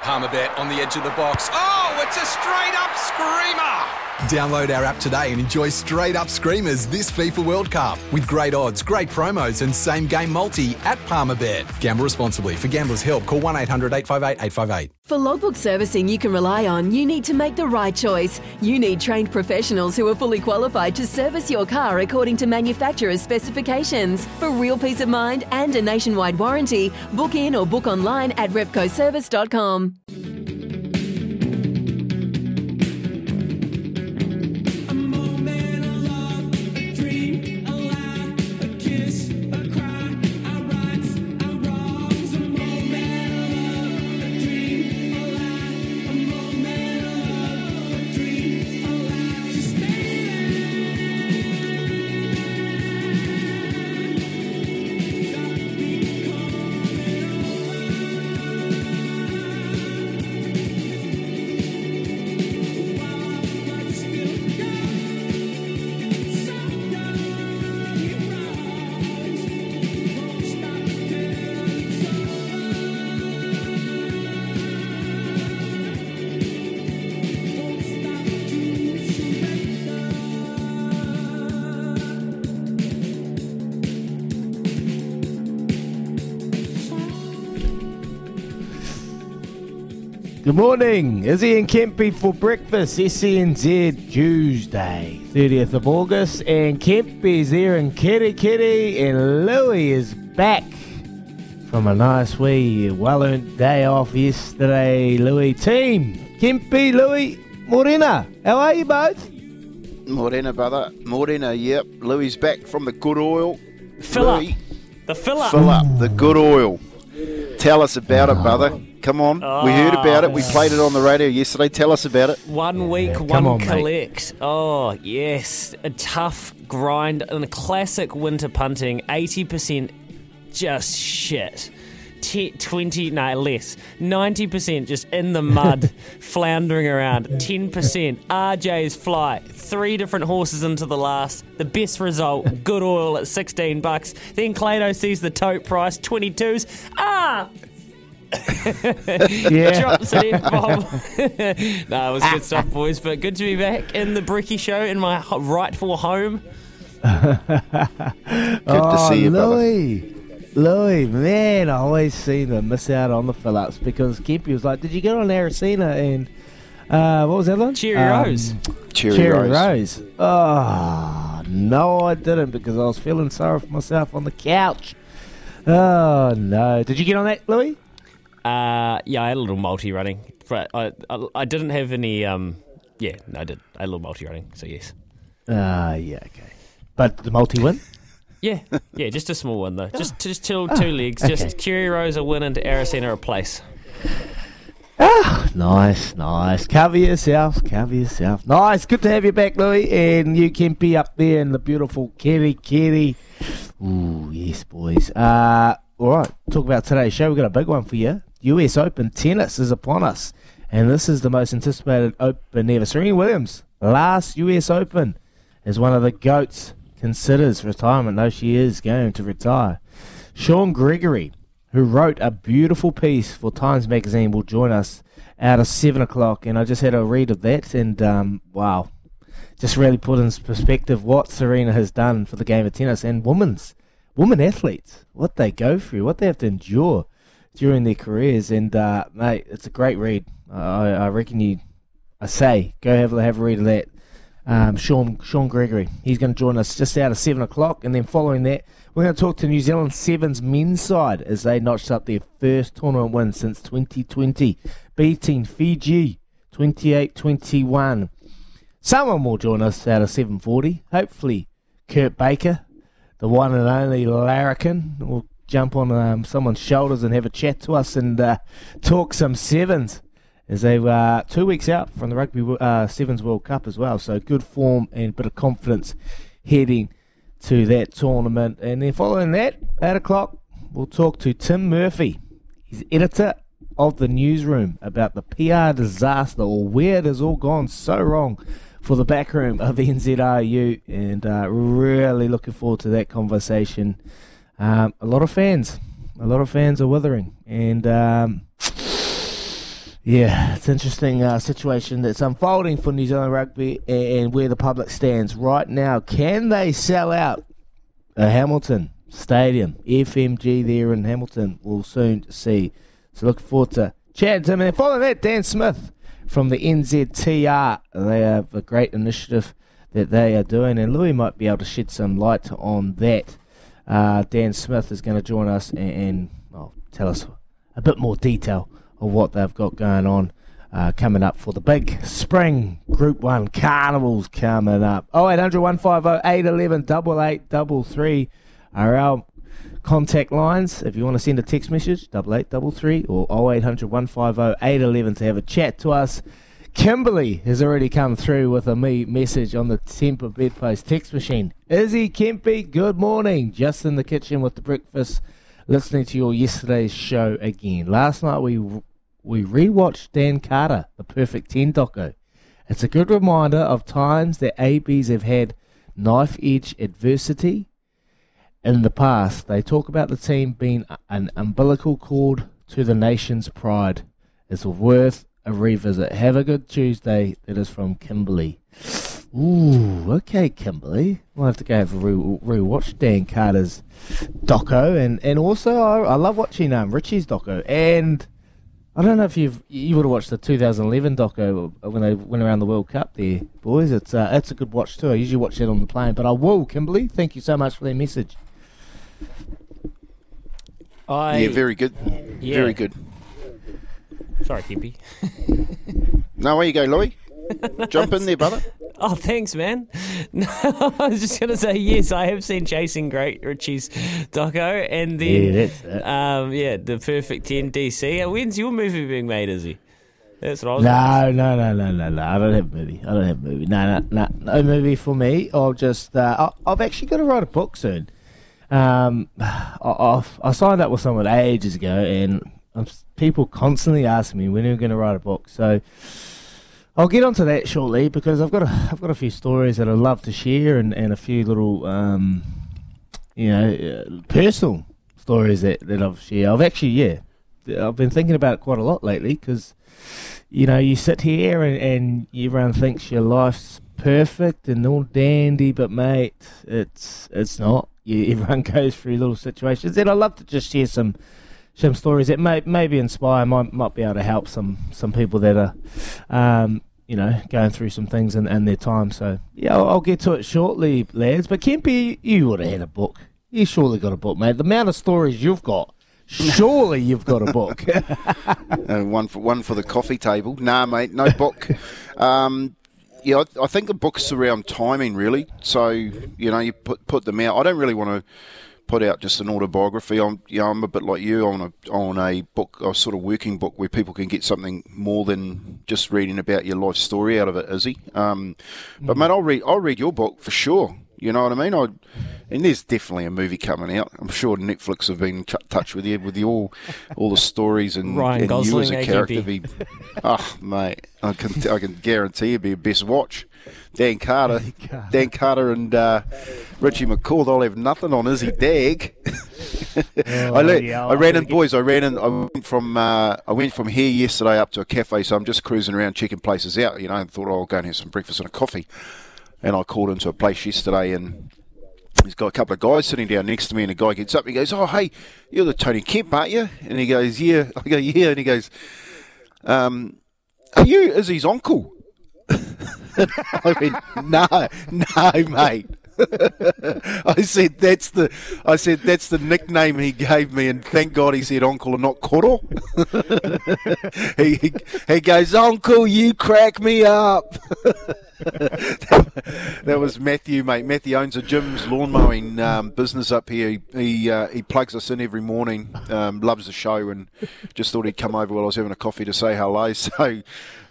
Palmerbet on the edge of the box. Oh, it's a straight up screamer! Download our app today and enjoy straight up screamers this FIFA World Cup with great odds, great promos, and same game multi at Palmerbet. Gamble responsibly. For gamblers' help, call 1 800 858 858. For logbook servicing you can rely on, you need to make the right choice. You need trained professionals who are fully qualified to service your car according to manufacturer's specifications. For real peace of mind and a nationwide warranty, book in or book online at repcoservice.com. Good morning. Izzy and Kempy for breakfast. SENZ Tuesday, 30th of August. And Kempy's there in Kerikeri. And Louis is back from a nice wee well earned day off yesterday. Louis team. Kempy, Louis, Morena. How are you both? Morena, brother. Morena, yep. Louis back from the good oil. Fill up. The fill up. Fill up the good oil. Tell us about it, ah. brother. Come on. we heard about it. We played it on the radio yesterday. Tell us about it. One week, Come one on, mate. collect. Oh, yes. A tough grind and a classic winter punting. 80% just shit. T- 20, no, less. 90% just in the mud, floundering around. 10% RJ's flight. Three different horses into the last. The best result, good oil at 16 bucks. Then Clado sees the tote price, 22s. Ah! Yeah. drops an F bomb. no, it was good stuff, boys. But good to be back in the Bricky Show in my rightful home. Good oh, to see you, brother. Louis. Louis, man, I always seem to miss out on the fill ups because Kempy was like, Did you get on Aracena and uh, what was that one? Cherry Um, Rose. Cherry, Cherry Rose. Rose. Oh, no, I didn't because I was feeling sorry for myself on the couch. Oh, no. Did you get on that, Louis? Uh, yeah, I had a little multi running, but I, I I didn't have any. Um, yeah, no, I did. I had a little multi running, so yes. Ah, yeah, okay. But the multi win? Yeah, yeah, just a small one though. Just just two two legs. Just Cherry Rose a win into Aracena a place. Ah, Nice, nice. Cover yourself, cover yourself. Nice, good to have you back, Louis, and you Kempy up there in the beautiful Kerikeri. Ooh, yes, boys. Uh, all right, talk about today's show. We've got a big one for you. US Open tennis is upon us, and this is the most anticipated Open ever. Serena Williams, last US Open, is one of the GOATs considers retirement. though she is going to retire. Sean Gregory, who wrote a beautiful piece for Times Magazine, will join us out of seven o'clock. And I just had a read of that, and um, wow, just really put in perspective what Serena has done for the game of tennis and women's women athletes, what they go through, what they have to endure during their careers. And uh, mate, it's a great read. I, I reckon you I say, go have, have a read of that. Um, Sean Sean Gregory. He's going to join us just out of seven o'clock, and then following that, we're going to talk to New Zealand Sevens men's side as they notched up their first tournament win since 2020, beating Fiji 28-21. Someone will join us out of 7:40. Hopefully, Kurt Baker, the one and only larrikin, will jump on um, someone's shoulders and have a chat to us and uh, talk some sevens as they were uh, two weeks out from the Rugby uh, Sevens World Cup as well. So good form and bit of confidence heading to that tournament. And then following that, 8 o'clock, we'll talk to Tim Murphy. He's editor of the newsroom about the PR disaster or where it has all gone so wrong for the backroom of the NZRU. And uh, really looking forward to that conversation. Um, a lot of fans, a lot of fans are withering. And. Um, yeah, it's an interesting uh, situation that's unfolding for New Zealand rugby and where the public stands right now. Can they sell out a Hamilton Stadium, FMG there in Hamilton? We'll soon see. So look forward to chatting to him. And following that, Dan Smith from the NZTR. They have a great initiative that they are doing, and Louis might be able to shed some light on that. Uh, Dan Smith is going to join us and, and well, tell us a bit more detail of what they've got going on uh, coming up for the big spring Group 1 carnivals coming up. 0800 150 811 8833 are our contact lines. If you want to send a text message, 8833 or 0800 150 811 to have a chat to us. Kimberly has already come through with a me message on the Temper Bedpost text machine. Izzy Kempy, good morning. Just in the kitchen with the breakfast listening to your yesterday's show again. Last night we we rewatched Dan Carter, the Perfect Ten doco. It's a good reminder of times that ABs have had knife edge adversity. In the past, they talk about the team being an umbilical cord to the nation's pride. It's worth a revisit. Have a good Tuesday. That is from Kimberly. Ooh, okay, Kimberly. We'll have to go have a re- watch Dan Carter's doco, and and also I, I love watching um Richie's doco, and I don't know if you've you would have watched the 2011 doco when they went around the World Cup there, boys. It's uh, it's a good watch too. I usually watch it on the plane, but I will, Kimberly. Thank you so much for that message. I, yeah, very good. Yeah. Very good. Sorry, Kempy. no, where you go, Louis? Jump in there, brother. Oh, thanks, man. No, I was just going to say, yes, I have seen Chasing Great Richie's doco, and then, yeah, that's um, yeah, The Perfect 10 DC. When's your movie being made, is he? That's what I was No, no, no, no, no, no. I don't have a movie. I don't have a movie. No, no, no, no movie for me. I'll just, uh, I've actually got to write a book soon. Um, I, I signed up with someone ages ago, and people constantly ask me when are you going to write a book. So, I'll get onto that shortly because I've got a, I've got a few stories that I'd love to share and, and a few little um, you know uh, personal stories that, that I've shared. I've actually yeah I've been thinking about it quite a lot lately because you know you sit here and, and everyone thinks your life's perfect and all dandy, but mate, it's it's not. You, everyone goes through little situations, and I love to just share some some stories that may maybe inspire might might be able to help some some people that are um, you know going through some things in, in their time. So yeah, I'll, I'll, get to it shortly, lads. But Kempy, you would have had a book. You surely got a book, mate. The amount of stories you've got. Surely you've got a book. uh, one for one for the coffee table. Nah, mate, no book. um, yeah, I, I think the book's around timing, really. So you know, you put put them out. I don't really want to put out just an autobiography. I'm, you know, I'm a bit like you on a on a book, a sort of working book where people can get something more than just reading about your life story out of it, Izzy. Um, but mm. mate, I'll read I'll read your book for sure. You know what I mean? I and there's definitely a movie coming out. I'm sure Netflix have been in touch with you with the, all all the stories and, Ryan and you as a character. Be, oh mate, I can I can guarantee you'd be a best watch. Dan Carter, Dan Carter, and uh, Richie McCaw. They'll have nothing on Izzy Dagg. oh, I, let, yeah, I ran in, boys. I ran in. I went from uh, I went from here yesterday up to a cafe. So I'm just cruising around checking places out. You know, and thought oh, I'll go and have some breakfast and a coffee. And I called into a place yesterday, and he's got a couple of guys sitting down next to me, and a guy gets up. And he goes, "Oh, hey, you're the Tony Kemp, aren't you?" And he goes, "Yeah." I go, "Yeah," and he goes, um, "Are you Izzy's uncle?" I went, no, no, mate. I said that's the I said that's the nickname he gave me, and thank God he said uncle and not koro. he, he he goes, Uncle, you crack me up. that was Matthew, mate. Matthew owns a Jim's lawn mowing um, business up here. He he, uh, he plugs us in every morning. Um, loves the show, and just thought he'd come over while I was having a coffee to say hello. So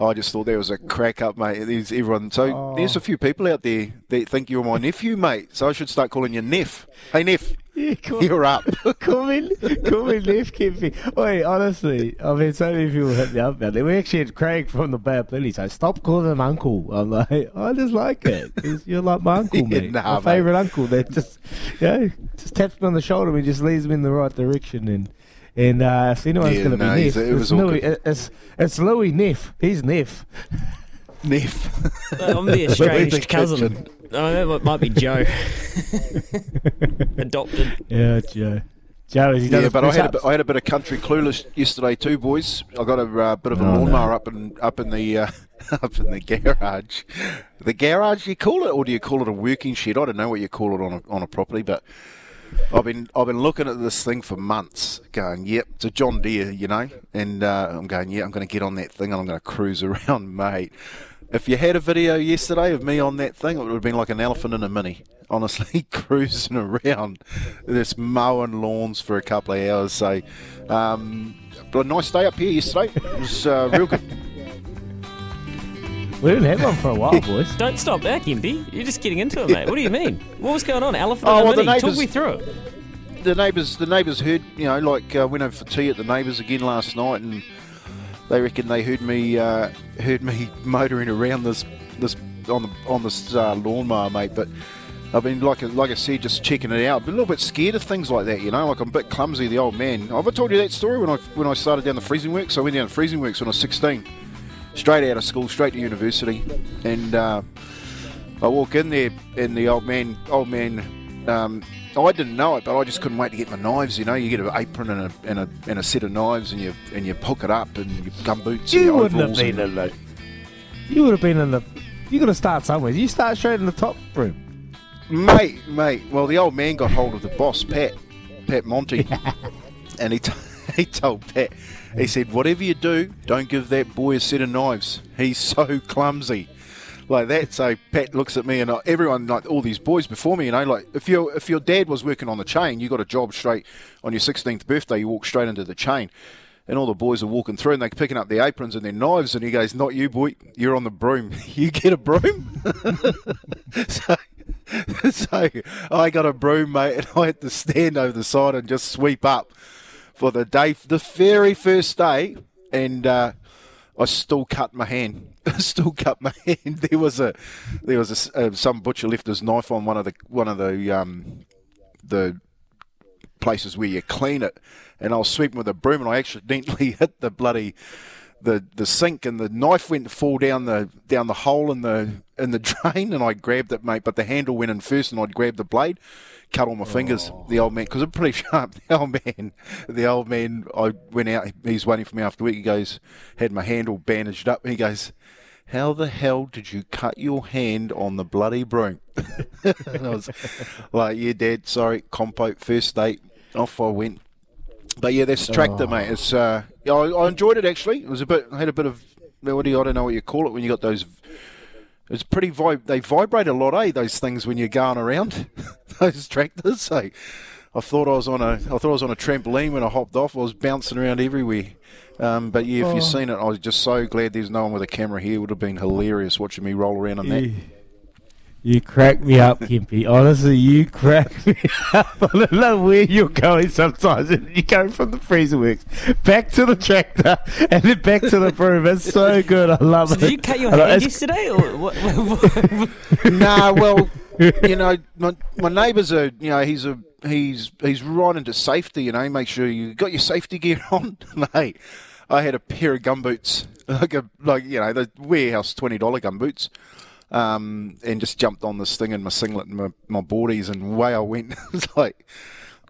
I just thought there was a crack up, mate. There's everyone. So Oh. there's a few people out there that think you're my nephew, mate. So I should start calling you Neff. Hey, Neff, Yeah, cool. you're up. Call me, call me Left Kempy. Wait, honestly, I mean, so many people hit me up about it. We actually had Craig from the Bad Billy say, stop calling him uncle. I'm like, I just like it. you're like my uncle, Yeah, nah, my mate. favourite uncle that just, you know, just taps me on the shoulder and just leads me in the right direction. And and uh, if anyone's Yeah, going to no, be he's- Neff, it was it's, all Louis, good. it's, it's Louis Neff. He's Neff. Neff. I'm the the estranged cousin. Kitchen. Oh, that might- might be Joe. Adopted. Yeah, Joe. Joe, has he done Yeah, but I had, a bit, I had a bit of country clueless yesterday too, boys. I got a uh, bit of a lawnmower up in up in the uh, up in the garage. The garage, you call it, or do you call it a working shed? I don't know what you call it on a on a property, but I've been I've been looking at this thing for months, going, yep, it's a John Deere, you know, and uh, I'm going, yeah, I'm going to get on that thing and I'm going to cruise around, mate. If you had a video yesterday of me on that thing, it would have been like an elephant in a mini. Honestly, cruising around, just mowing lawns for a couple of hours. So, um, but a nice day up here yesterday. It was uh, real good. We didn't have one for a while, boys. Don't stop there, Gimpy. You're just getting into it, mate. What do you mean? What was going on? Elephant Oh, in a well, the mini. Talk neighbours- me through it. the neighbours, the neighbours heard, you know, like uh, went over for tea at the neighbours again last night, and they reckon they heard me, uh, heard me motoring around this, this on the on this uh, lawnmower, mate. But I've been like, like I said, just checking it out. But a little bit scared of things like that, you know. Like I'm a bit clumsy, the old man. I've told you that story when I when I started down the freezing works? I went down the freezing works when I was 16, straight out of school, straight to university, and. Uh, I walk in there, and the old man, old man, um, I didn't know it, but I just couldn't wait to get my knives. You know, you get an apron and a and a, and a set of knives, and you and you hook it up, and your gum boots. and You your wouldn't have been in the. You would have been in the. You got to start somewhere. You start straight in the top room. mate, mate. Well, the old man got hold of the boss, Pat, Pat Monty, and he t- he told Pat, he said, whatever you do, don't give that boy a set of knives. He's so clumsy. Like that, so Pat looks at me and everyone, like all these boys before me, you know, like if your if your dad was working on the chain, you got a job straight on your 16th birthday, you walk straight into the chain, and all the boys are walking through and they're picking up their aprons and their knives, and he goes, "Not you, boy, you're on the broom. you get a broom." so, so I got a broom, mate, and I had to stand over the side and just sweep up for the day, the very first day, and uh, I still cut my hand. I still cut my hand. There was a, there was a uh, some butcher left his knife on one of the one of the um, the places where you clean it, and I was sweeping with a broom, and I accidentally hit the bloody the the sink, and the knife went to fall down the down the hole in the in the drain, and I grabbed it, mate. But the handle went in first, and I'd grabbed the blade, cut all my fingers. The old man, because I'm pretty sharp. The old man, the old man, I went out. He's waiting for me after work. He goes, had my hand all bandaged up. He goes. How the hell did you cut your hand on the bloody broom? and I was like, yeah, Dad, sorry, compote, first date. Off I went. But yeah, this tractor, mate, it's uh, yeah, I, I enjoyed it actually. It was a bit, I had a bit of, what do you, I don't know what you call it when you got those. It's pretty vib. They vibrate a lot, eh? Those things when you're going around, those tractors. So I thought I was on a, I thought I was on a trampoline when I hopped off. I was bouncing around everywhere. Um, but yeah, if you've seen it, I was just so glad there's no one with a camera here. It would have been hilarious watching me roll around on that. You, you crack me up, Kempy. Honestly, you crack me up. I don't know where you're going sometimes. You go from the freezer works back to the tractor and then back to the broom. It's so good. I love So it. did you cut your I know, hand it's- yesterday, or what? what- nah, well, you know, my, my neighbour's a, you know, he's a, he's he's right into safety. You know, make sure you got your safety gear on, mate. I had a pair of gumboots, like a, like you know, the warehouse twenty dollar gumboots, um, and just jumped on this thing in my singlet and my, my boardies, and away I went. it's like,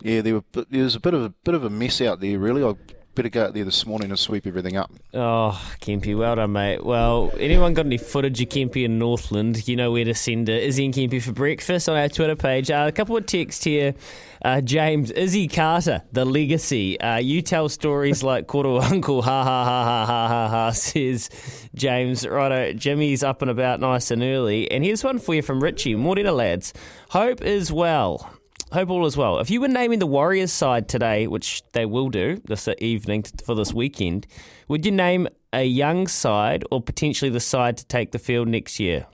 yeah, there were, there was a bit of a bit of a mess out there. Really, I better go out there this morning and sweep everything up. Oh, Kempy, well done, mate. Well, anyone got any footage of Kempy in Northland, you know where to send it. Izzy and Kempy for breakfast on our Twitter page. Uh, a couple of texts here. Uh, James, Izzy Carter, the legacy. Uh, you tell stories like quarter uncle, ha ha ha ha ha ha ha, says James. Righto, Jimmy's up and about nice and early. And here's one for you from Richie. Morning, lads. Hope is well. Hope all is well. If you were naming the Warriors side today, which they will do this evening for this weekend, would you name a young side or potentially the side to take the field next year?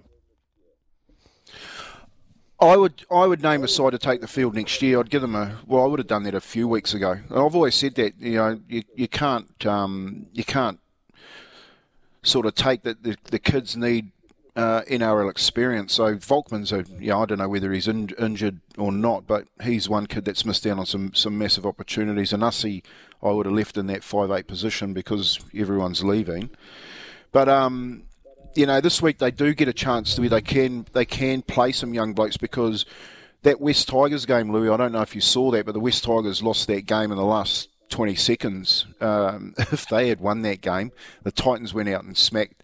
I would I would name a side to take the field next year. I'd give them a well. I would have done that a few weeks ago. And I've always said that you know you, you can't um, you can't sort of take that the, the kids need uh, NRL experience. So Volkman's a yeah I don't know whether he's in, injured or not, but he's one kid that's missed out on some some massive opportunities. And Ussie, I would have left in that five eight position because everyone's leaving. But um, you know, this week they do get a chance to where they can they can play some young blokes because that West Tigers game, Louis. I don't know if you saw that, but the West Tigers lost that game in the last 20 seconds. Um, if they had won that game, the Titans went out and smacked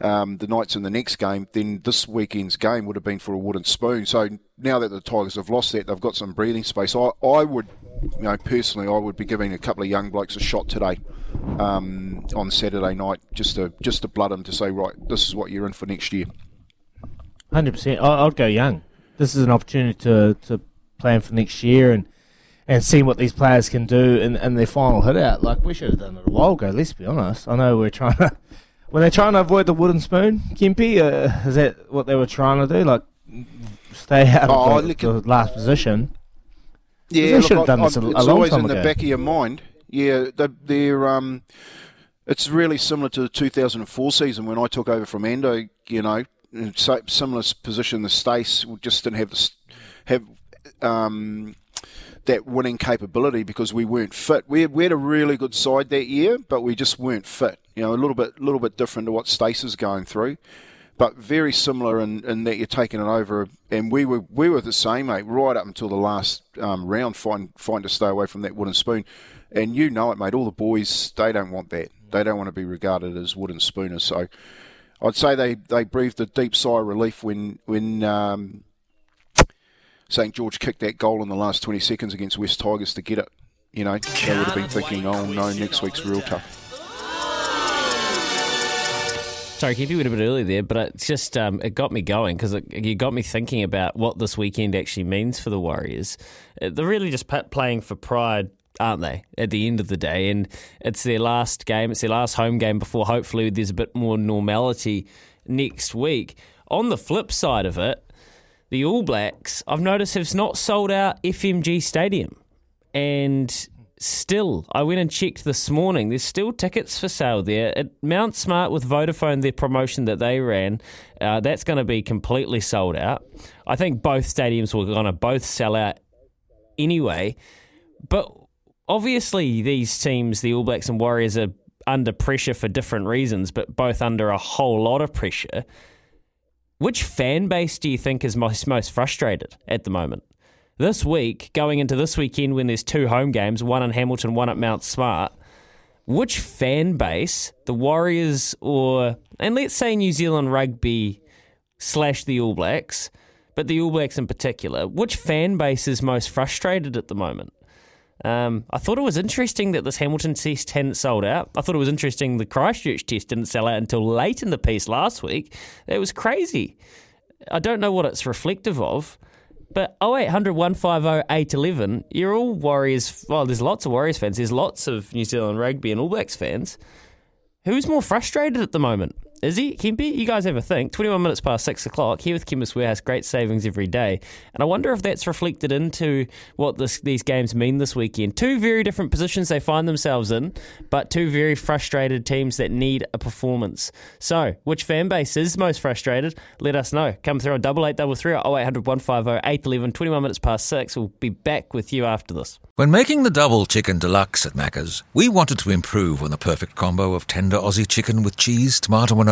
um, the Knights in the next game, then this weekend's game would have been for a wooden spoon. So now that the Tigers have lost that, they've got some breathing space. I, I would, you know, personally, I would be giving a couple of young blokes a shot today um, on Saturday night, just to just to blood them to say, right, this is what you're in for next year. Hundred percent. I'd go young. This is an opportunity to to plan for next year and and see what these players can do in, in their final hit out. Like we should have done it a while ago. Let's be honest. I know we're trying to were they trying to avoid the wooden spoon, Kempy, Uh, is that what they were trying to do? Like stay out oh, of the, the last position? Yeah, look, should have done I, this a, a it's always in ago. the back of your mind. Yeah, they're, um, it's really similar to the 2004 season when I took over from Ando. You know, similar position. The Stace just didn't have the have um, that winning capability because we weren't fit. We had, we had a really good side that year, but we just weren't fit. You know, a little bit, little bit different to what Stace is going through, but very similar in, in that you're taking it over. And we were we were the same, mate, right up until the last um, round, find find to stay away from that wooden spoon. And you know it, mate. All the boys, they don't want that. They don't want to be regarded as wooden spooners. So, I'd say they, they breathed a deep sigh of relief when when um, St George kicked that goal in the last 20 seconds against West Tigers to get it. You know, they would have been thinking, oh no, next week's real tough. Sorry, keep you a bit early there, but it's just um, it got me going because you got me thinking about what this weekend actually means for the Warriors. Uh, they're really just playing for pride, aren't they? At the end of the day, and it's their last game. It's their last home game before hopefully there's a bit more normality next week. On the flip side of it, the All Blacks, I've noticed, have not sold out FMG Stadium. And still, I went and checked this morning, there's still tickets for sale there. At Mount Smart with Vodafone, their promotion that they ran, uh, that's going to be completely sold out. I think both stadiums were going to both sell out anyway. But obviously, these teams, the All Blacks and Warriors, are under pressure for different reasons, but both under a whole lot of pressure. Which fan base do you think is most, most frustrated at the moment? This week, going into this weekend when there's two home games, one in Hamilton, one at Mount Smart, which fan base, the Warriors or, and let's say New Zealand rugby slash the All Blacks, but the All Blacks in particular, which fan base is most frustrated at the moment? Um, I thought it was interesting that this Hamilton test hadn't sold out. I thought it was interesting the Christchurch test didn't sell out until late in the piece last week. It was crazy. I don't know what it's reflective of, but 0800 150 811, you're all Warriors. Well, there's lots of Warriors fans. There's lots of New Zealand rugby and All Blacks fans. Who's more frustrated at the moment? Is he? Kempy, you guys ever think. 21 minutes past 6 o'clock here with Chemist Warehouse. Great savings every day. And I wonder if that's reflected into what this, these games mean this weekend. Two very different positions they find themselves in, but two very frustrated teams that need a performance. So, which fan base is most frustrated? Let us know. Come through on 8833 or 0800 150 811. 21 minutes past 6. We'll be back with you after this. When making the double chicken deluxe at Macca's, we wanted to improve on the perfect combo of tender Aussie chicken with cheese, tomato, and